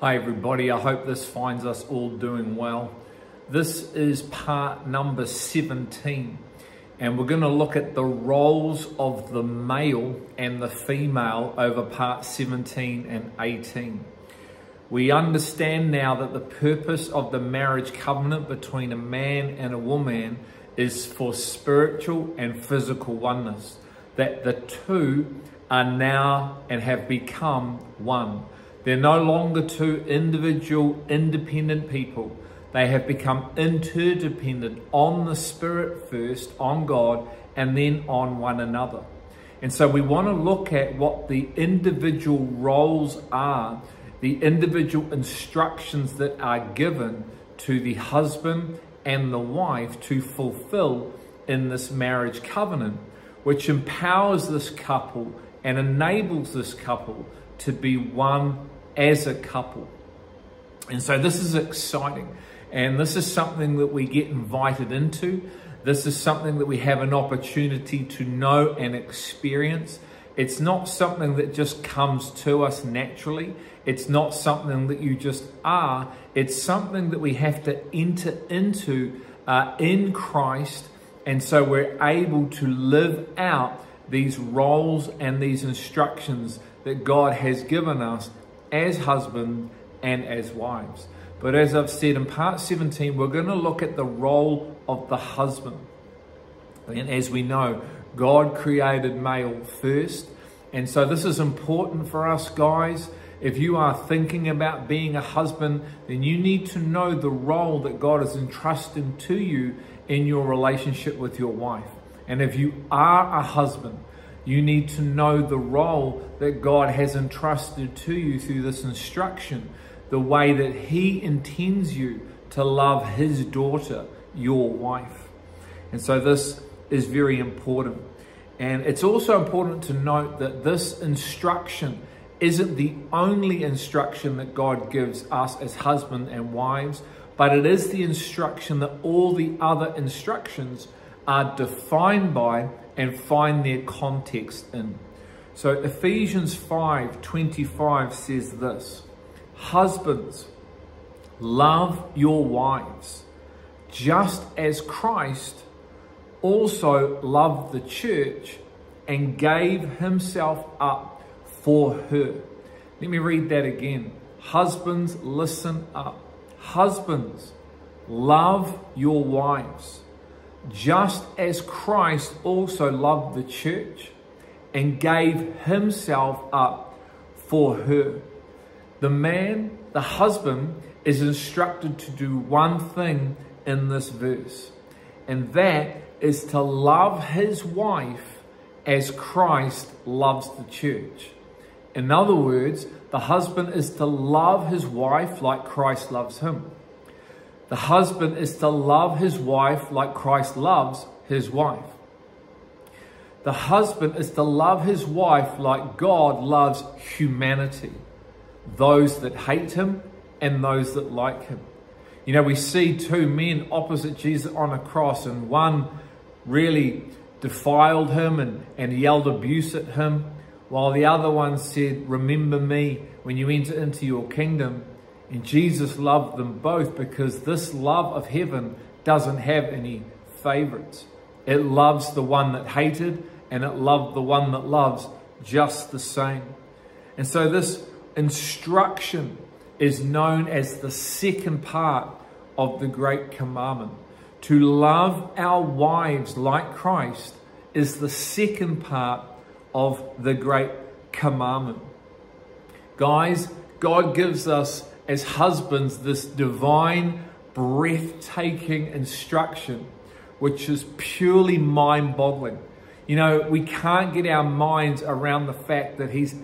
Hi, everybody. I hope this finds us all doing well. This is part number 17, and we're going to look at the roles of the male and the female over part 17 and 18. We understand now that the purpose of the marriage covenant between a man and a woman is for spiritual and physical oneness, that the two are now and have become one. They're no longer two individual, independent people. They have become interdependent on the Spirit first, on God, and then on one another. And so we want to look at what the individual roles are, the individual instructions that are given to the husband and the wife to fulfill in this marriage covenant, which empowers this couple and enables this couple to be one as a couple. And so this is exciting. And this is something that we get invited into. This is something that we have an opportunity to know and experience. It's not something that just comes to us naturally. It's not something that you just are. It's something that we have to enter into uh, in Christ. And so we're able to live out these roles and these instructions that God has given us as husbands and as wives. But as I've said in part 17, we're going to look at the role of the husband. And as we know, God created male first. And so this is important for us, guys. If you are thinking about being a husband, then you need to know the role that God has entrusted to you in your relationship with your wife. And if you are a husband, you need to know the role that God has entrusted to you through this instruction, the way that He intends you to love His daughter, your wife. And so this is very important. And it's also important to note that this instruction isn't the only instruction that God gives us as husband and wives, but it is the instruction that all the other instructions are defined by and find their context in. So Ephesians 5:25 says this: Husbands, love your wives, just as Christ also loved the church and gave himself up for her. Let me read that again. Husbands, listen up. Husbands, love your wives just as Christ also loved the church and gave himself up for her. The man, the husband, is instructed to do one thing in this verse, and that is to love his wife as Christ loves the church. In other words, the husband is to love his wife like Christ loves him. The husband is to love his wife like Christ loves his wife. The husband is to love his wife like God loves humanity, those that hate him and those that like him. You know, we see two men opposite Jesus on a cross, and one really defiled him and, and yelled abuse at him, while the other one said, Remember me when you enter into your kingdom. And Jesus loved them both because this love of heaven doesn't have any favorites. It loves the one that hated and it loved the one that loves just the same. And so this instruction is known as the second part of the Great Commandment. To love our wives like Christ is the second part of the Great Commandment. Guys, God gives us as husbands this divine, breathtaking instruction, which is purely mind boggling. You know, we can't get our minds around the fact that He's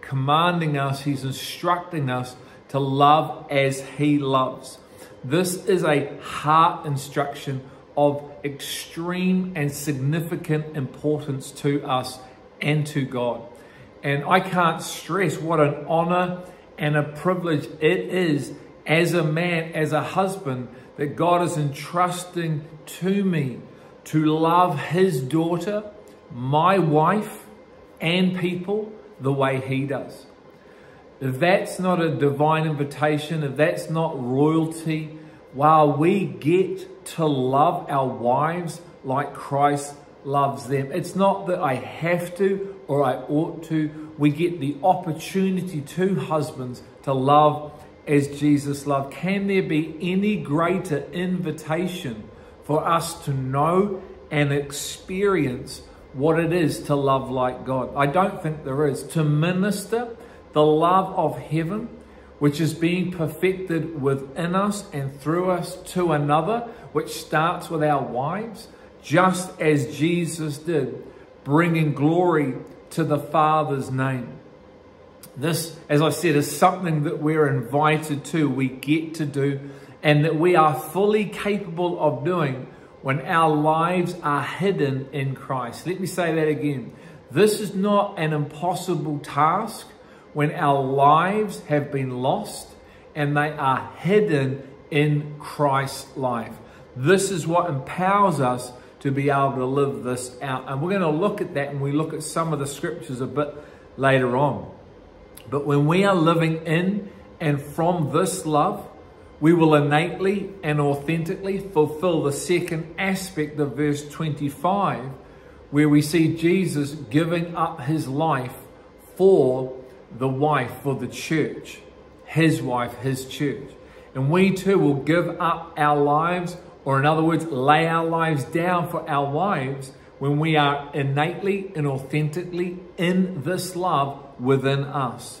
commanding us, He's instructing us to love as He loves. This is a heart instruction of extreme and significant importance to us and to God. And I can't stress what an honor and a privilege it is as a man, as a husband, that God is entrusting to me to love his daughter, my wife, and people the way he does. if that's not a divine invitation, if that's not royalty, while we get to love our wives like Christ loves them, it's not that I have to or I ought to. We get the opportunity to husbands to love as Jesus loved. Can there be any greater invitation for us to know and experience what it is to love like God? I don't think there is. To minister the love of heaven, which is being perfected within us and through us to another, which starts with our wives, just as Jesus did, bringing glory to the Father's name. This, as I said, is something that we're invited to, we get to do, and that we are fully capable of doing when our lives are hidden in Christ. Let me say that again. This is not an impossible task when our lives have been lost and they are hidden in Christ's life. This is what empowers us to be able to live this out. And we're going to look at that and we look at some of the scriptures a bit later on. But when we are living in and from this love, we will innately and authentically fulfill the second aspect of verse 25, where we see Jesus giving up his life for the wife, for the church, his wife, his church. And we too will give up our lives, or in other words, lay our lives down for our wives when we are innately and authentically in this love within us.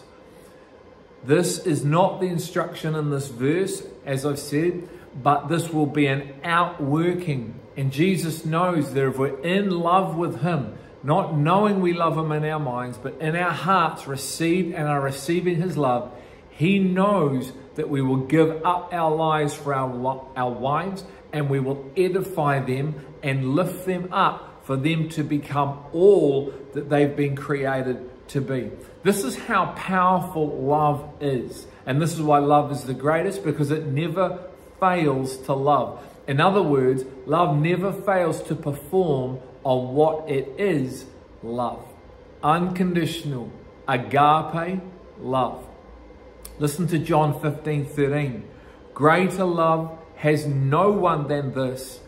This is not the instruction in this verse, as I've said, but this will be an outworking. And Jesus knows that if we're in love with Him, not knowing we love Him in our minds, but in our hearts receive and are receiving His love, He knows that we will give up our lives for our, our wives and we will edify them and lift them up for them to become all that they've been created to be. This is how powerful love is. And this is why love is the greatest because it never fails to love. In other words, love never fails to perform on what it is love. Unconditional, agape love. Listen to John 15 13. Greater love has no one than this,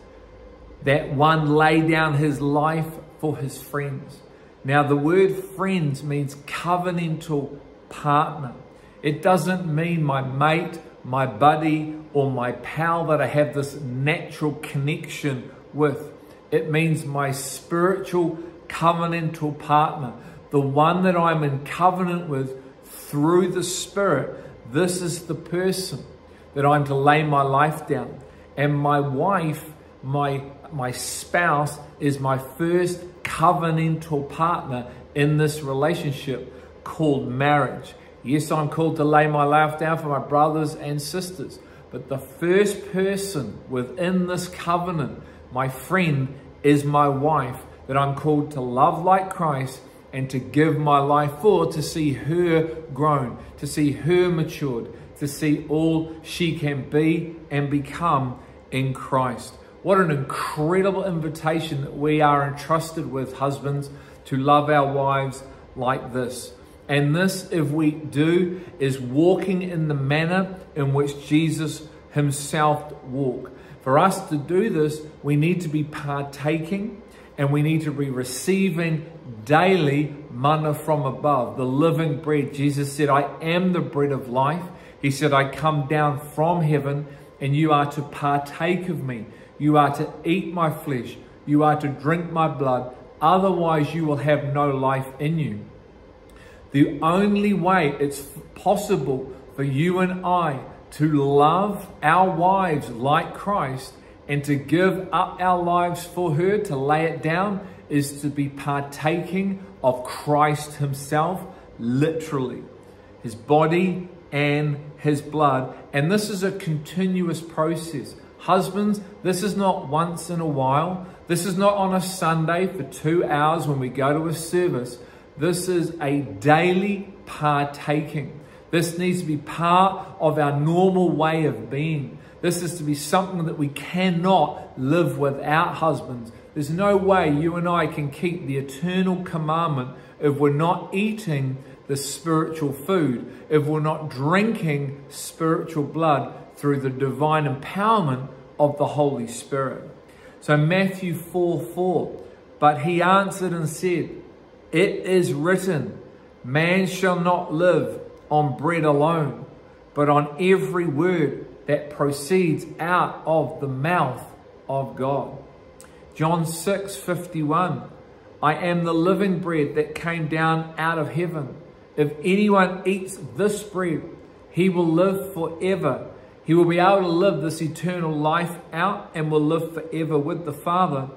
that one lay down his life for his friends. Now, the word friends means covenantal partner. It doesn't mean my mate, my buddy, or my pal that I have this natural connection with. It means my spiritual covenantal partner, the one that I'm in covenant with through the Spirit. This is the person that I'm to lay my life down. And my wife, my, my spouse, is my first covenantal partner in this relationship called marriage. Yes, I'm called to lay my life down for my brothers and sisters. But the first person within this covenant, my friend, is my wife that I'm called to love like Christ and to give my life for, to see her grown, to see her matured, to see all she can be and become in Christ. What an incredible invitation that we are entrusted with, husbands, to love our wives like this. And this, if we do, is walking in the manner in which Jesus himself walked. For us to do this, we need to be partaking and we need to be receiving daily manna from above, the living bread. Jesus said, I am the bread of life. He said, I come down from heaven and you are to partake of me. You are to eat my flesh. You are to drink my blood. Otherwise, you will have no life in you. The only way it's possible for you and I to love our wives like Christ and to give up our lives for her, to lay it down, is to be partaking of Christ Himself, literally, His body and His blood. And this is a continuous process. Husbands, this is not once in a while. This is not on a Sunday for two hours when we go to a service. This is a daily partaking. This needs to be part of our normal way of being. This is to be something that we cannot live without husbands. There's no way you and I can keep the eternal commandment if we're not eating the spiritual food, if we're not drinking spiritual blood through the divine empowerment of the Holy Spirit. So, Matthew 4 4. But he answered and said, It is written, Man shall not live on bread alone, but on every word that proceeds out of the mouth of God. John 6 51. I am the living bread that came down out of heaven. If anyone eats this bread, he will live forever. He will be able to live this eternal life out and will live forever with the Father.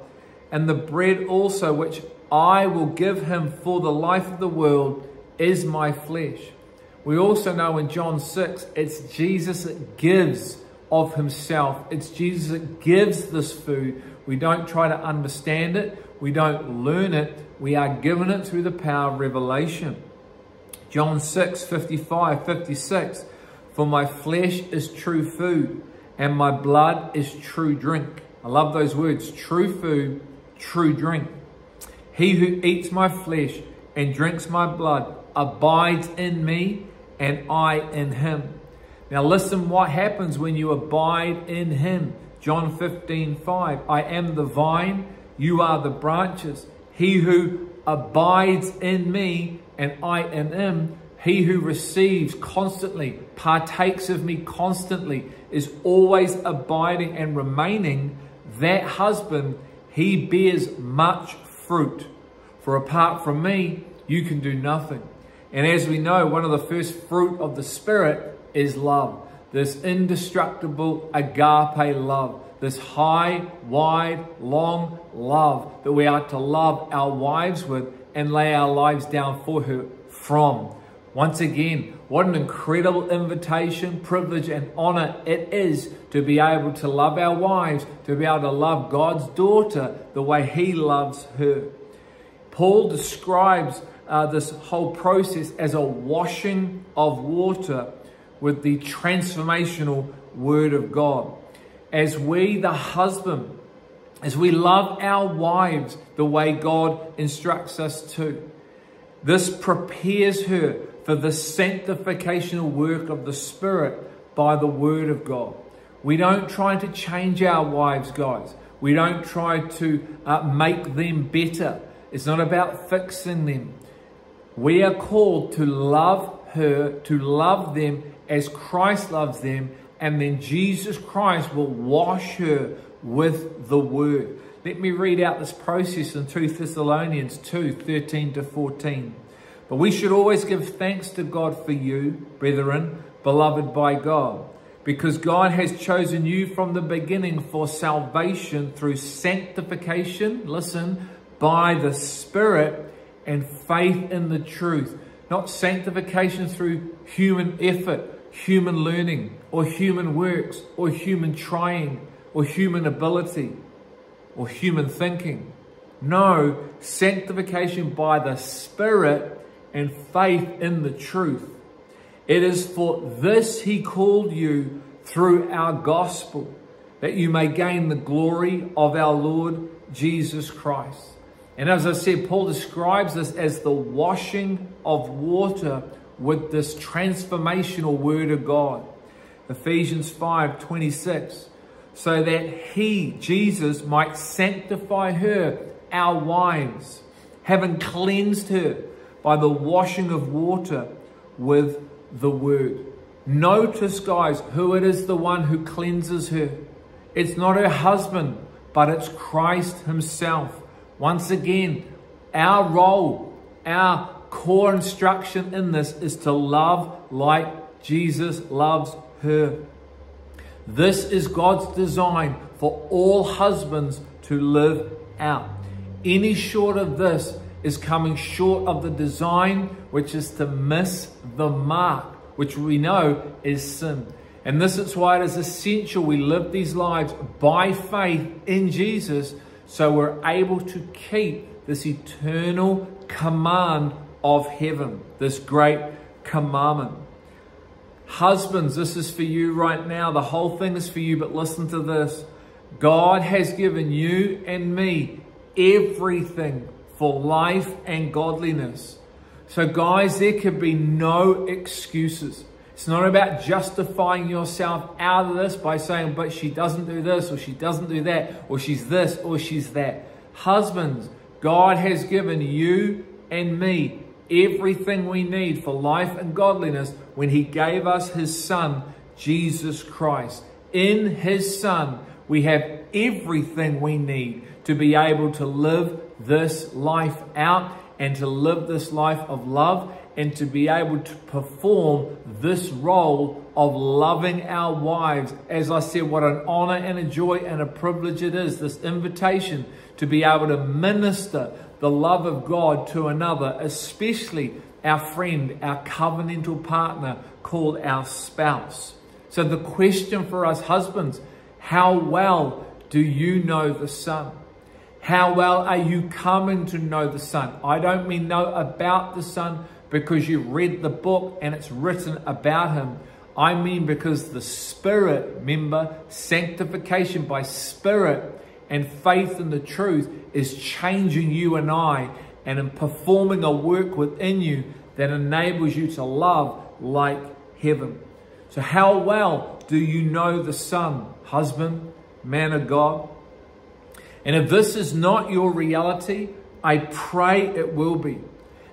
And the bread also, which I will give him for the life of the world, is my flesh. We also know in John 6, it's Jesus that gives of himself. It's Jesus that gives this food. We don't try to understand it. We don't learn it. We are given it through the power of revelation. John 6, 55, 56. For my flesh is true food, and my blood is true drink. I love those words true food, true drink. He who eats my flesh and drinks my blood abides in me, and I in him. Now, listen what happens when you abide in him. John 15, 5. I am the vine, you are the branches. He who abides in me and I in him, he who receives constantly, partakes of me constantly, is always abiding and remaining, that husband, he bears much fruit. For apart from me, you can do nothing. And as we know, one of the first fruit of the Spirit is love. This indestructible agape love. This high, wide, long love that we are to love our wives with and lay our lives down for her from. Once again, what an incredible invitation, privilege, and honor it is to be able to love our wives, to be able to love God's daughter the way He loves her. Paul describes uh, this whole process as a washing of water with the transformational Word of God. As we, the husband, as we love our wives the way God instructs us to, this prepares her for the sanctificational work of the Spirit by the Word of God. We don't try to change our wives, guys. We don't try to uh, make them better. It's not about fixing them. We are called to love her, to love them as Christ loves them, and then Jesus Christ will wash her with the word. Let me read out this process in 2 Thessalonians 2 13 to 14. But we should always give thanks to God for you, brethren, beloved by God, because God has chosen you from the beginning for salvation through sanctification, listen, by the Spirit and faith in the truth. Not sanctification through human effort, human learning, or human works, or human trying, or human ability, or human thinking. No, sanctification by the Spirit and faith in the truth. It is for this He called you through our gospel, that you may gain the glory of our Lord Jesus Christ. And as I said, Paul describes this as the washing of water with this transformational word of God. Ephesians 5 26. So that he, Jesus, might sanctify her, our wives, having cleansed her by the washing of water with the word. Notice, guys, who it is the one who cleanses her. It's not her husband, but it's Christ Himself. Once again, our role, our core instruction in this is to love like Jesus loves her. This is God's design for all husbands to live out. Any short of this is coming short of the design, which is to miss the mark, which we know is sin. And this is why it is essential we live these lives by faith in Jesus so we're able to keep this eternal command of heaven, this great commandment. Husbands, this is for you right now. The whole thing is for you, but listen to this. God has given you and me everything for life and godliness. So, guys, there could be no excuses. It's not about justifying yourself out of this by saying, but she doesn't do this, or she doesn't do that, or she's this, or she's that. Husbands, God has given you and me everything we need for life and godliness when He gave us His Son, Jesus Christ. In His Son, we have everything we need to be able to live this life out and to live this life of love and to be able to perform this role of loving our wives. As I said, what an honor and a joy and a privilege it is, this invitation to be able to minister the love of God to another, especially our friend, our covenantal partner called our spouse. So the question for us husbands, how well do you know the Son? How well are you coming to know the Son? I don't mean know about the Son because you read the book and it's written about him. I mean because the Spirit, remember, sanctification by Spirit and faith in the truth is changing you and I and in performing a work within you that enables you to love like heaven. So, how well do you know the Son, husband, man of God? And if this is not your reality, I pray it will be.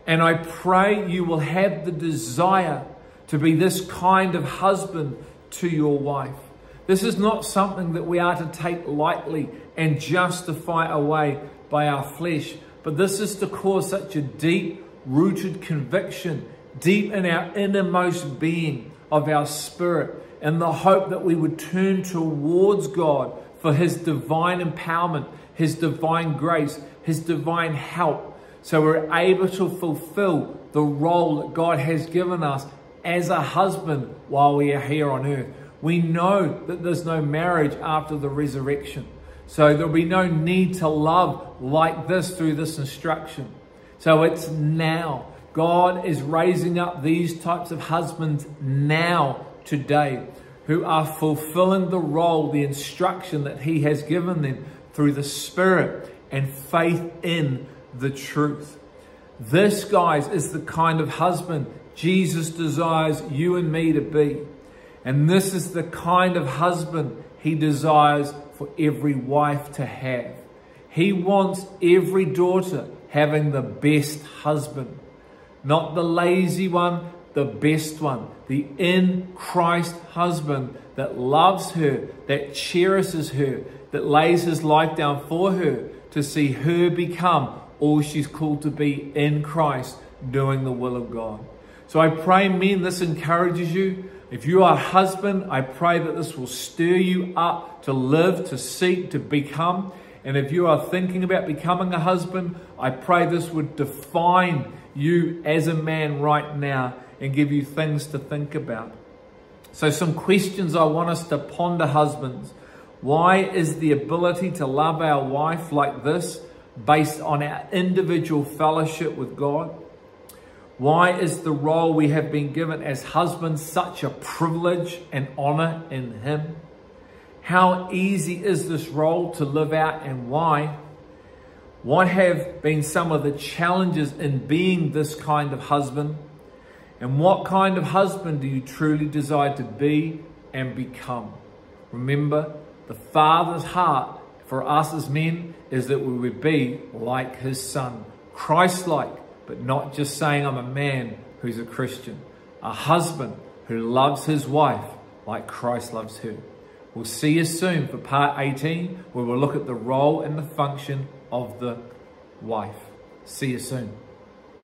And I pray you will have the desire to be this kind of husband to your wife. This is not something that we are to take lightly and justify away by our flesh, but this is to cause such a deep rooted conviction deep in our innermost being of our spirit and the hope that we would turn towards God for His divine empowerment his divine grace, His divine help, so we're able to fulfill the role that God has given us as a husband while we are here on earth. We know that there's no marriage after the resurrection. So there'll be no need to love like this through this instruction. So it's now. God is raising up these types of husbands now, today, who are fulfilling the role, the instruction that He has given them through the Spirit and faith in the truth. This, guys, is the kind of husband Jesus desires you and me to be. And this is the kind of husband he desires for every wife to have. He wants every daughter having the best husband, not the lazy one, the best one, the in Christ husband that loves her, that cherishes her, that lays his life down for her to see her become all she's called to be in Christ, doing the will of God. So I pray, men, this encourages you. If you are a husband, I pray that this will stir you up to live, to seek, to become. And if you are thinking about becoming a husband, I pray this would define you as a man right now and give you things to think about. So, some questions I want us to ponder, husbands. Why is the ability to love our wife like this based on our individual fellowship with God? Why is the role we have been given as husbands such a privilege and honor in Him? How easy is this role to live out and why? What have been some of the challenges in being this kind of husband? And what kind of husband do you truly desire to be and become? Remember, the Father's heart for us as men is that we would be like His Son, Christ like, but not just saying, I'm a man who's a Christian, a husband who loves his wife like Christ loves her. We'll see you soon for part 18, where we'll look at the role and the function of the wife. See you soon.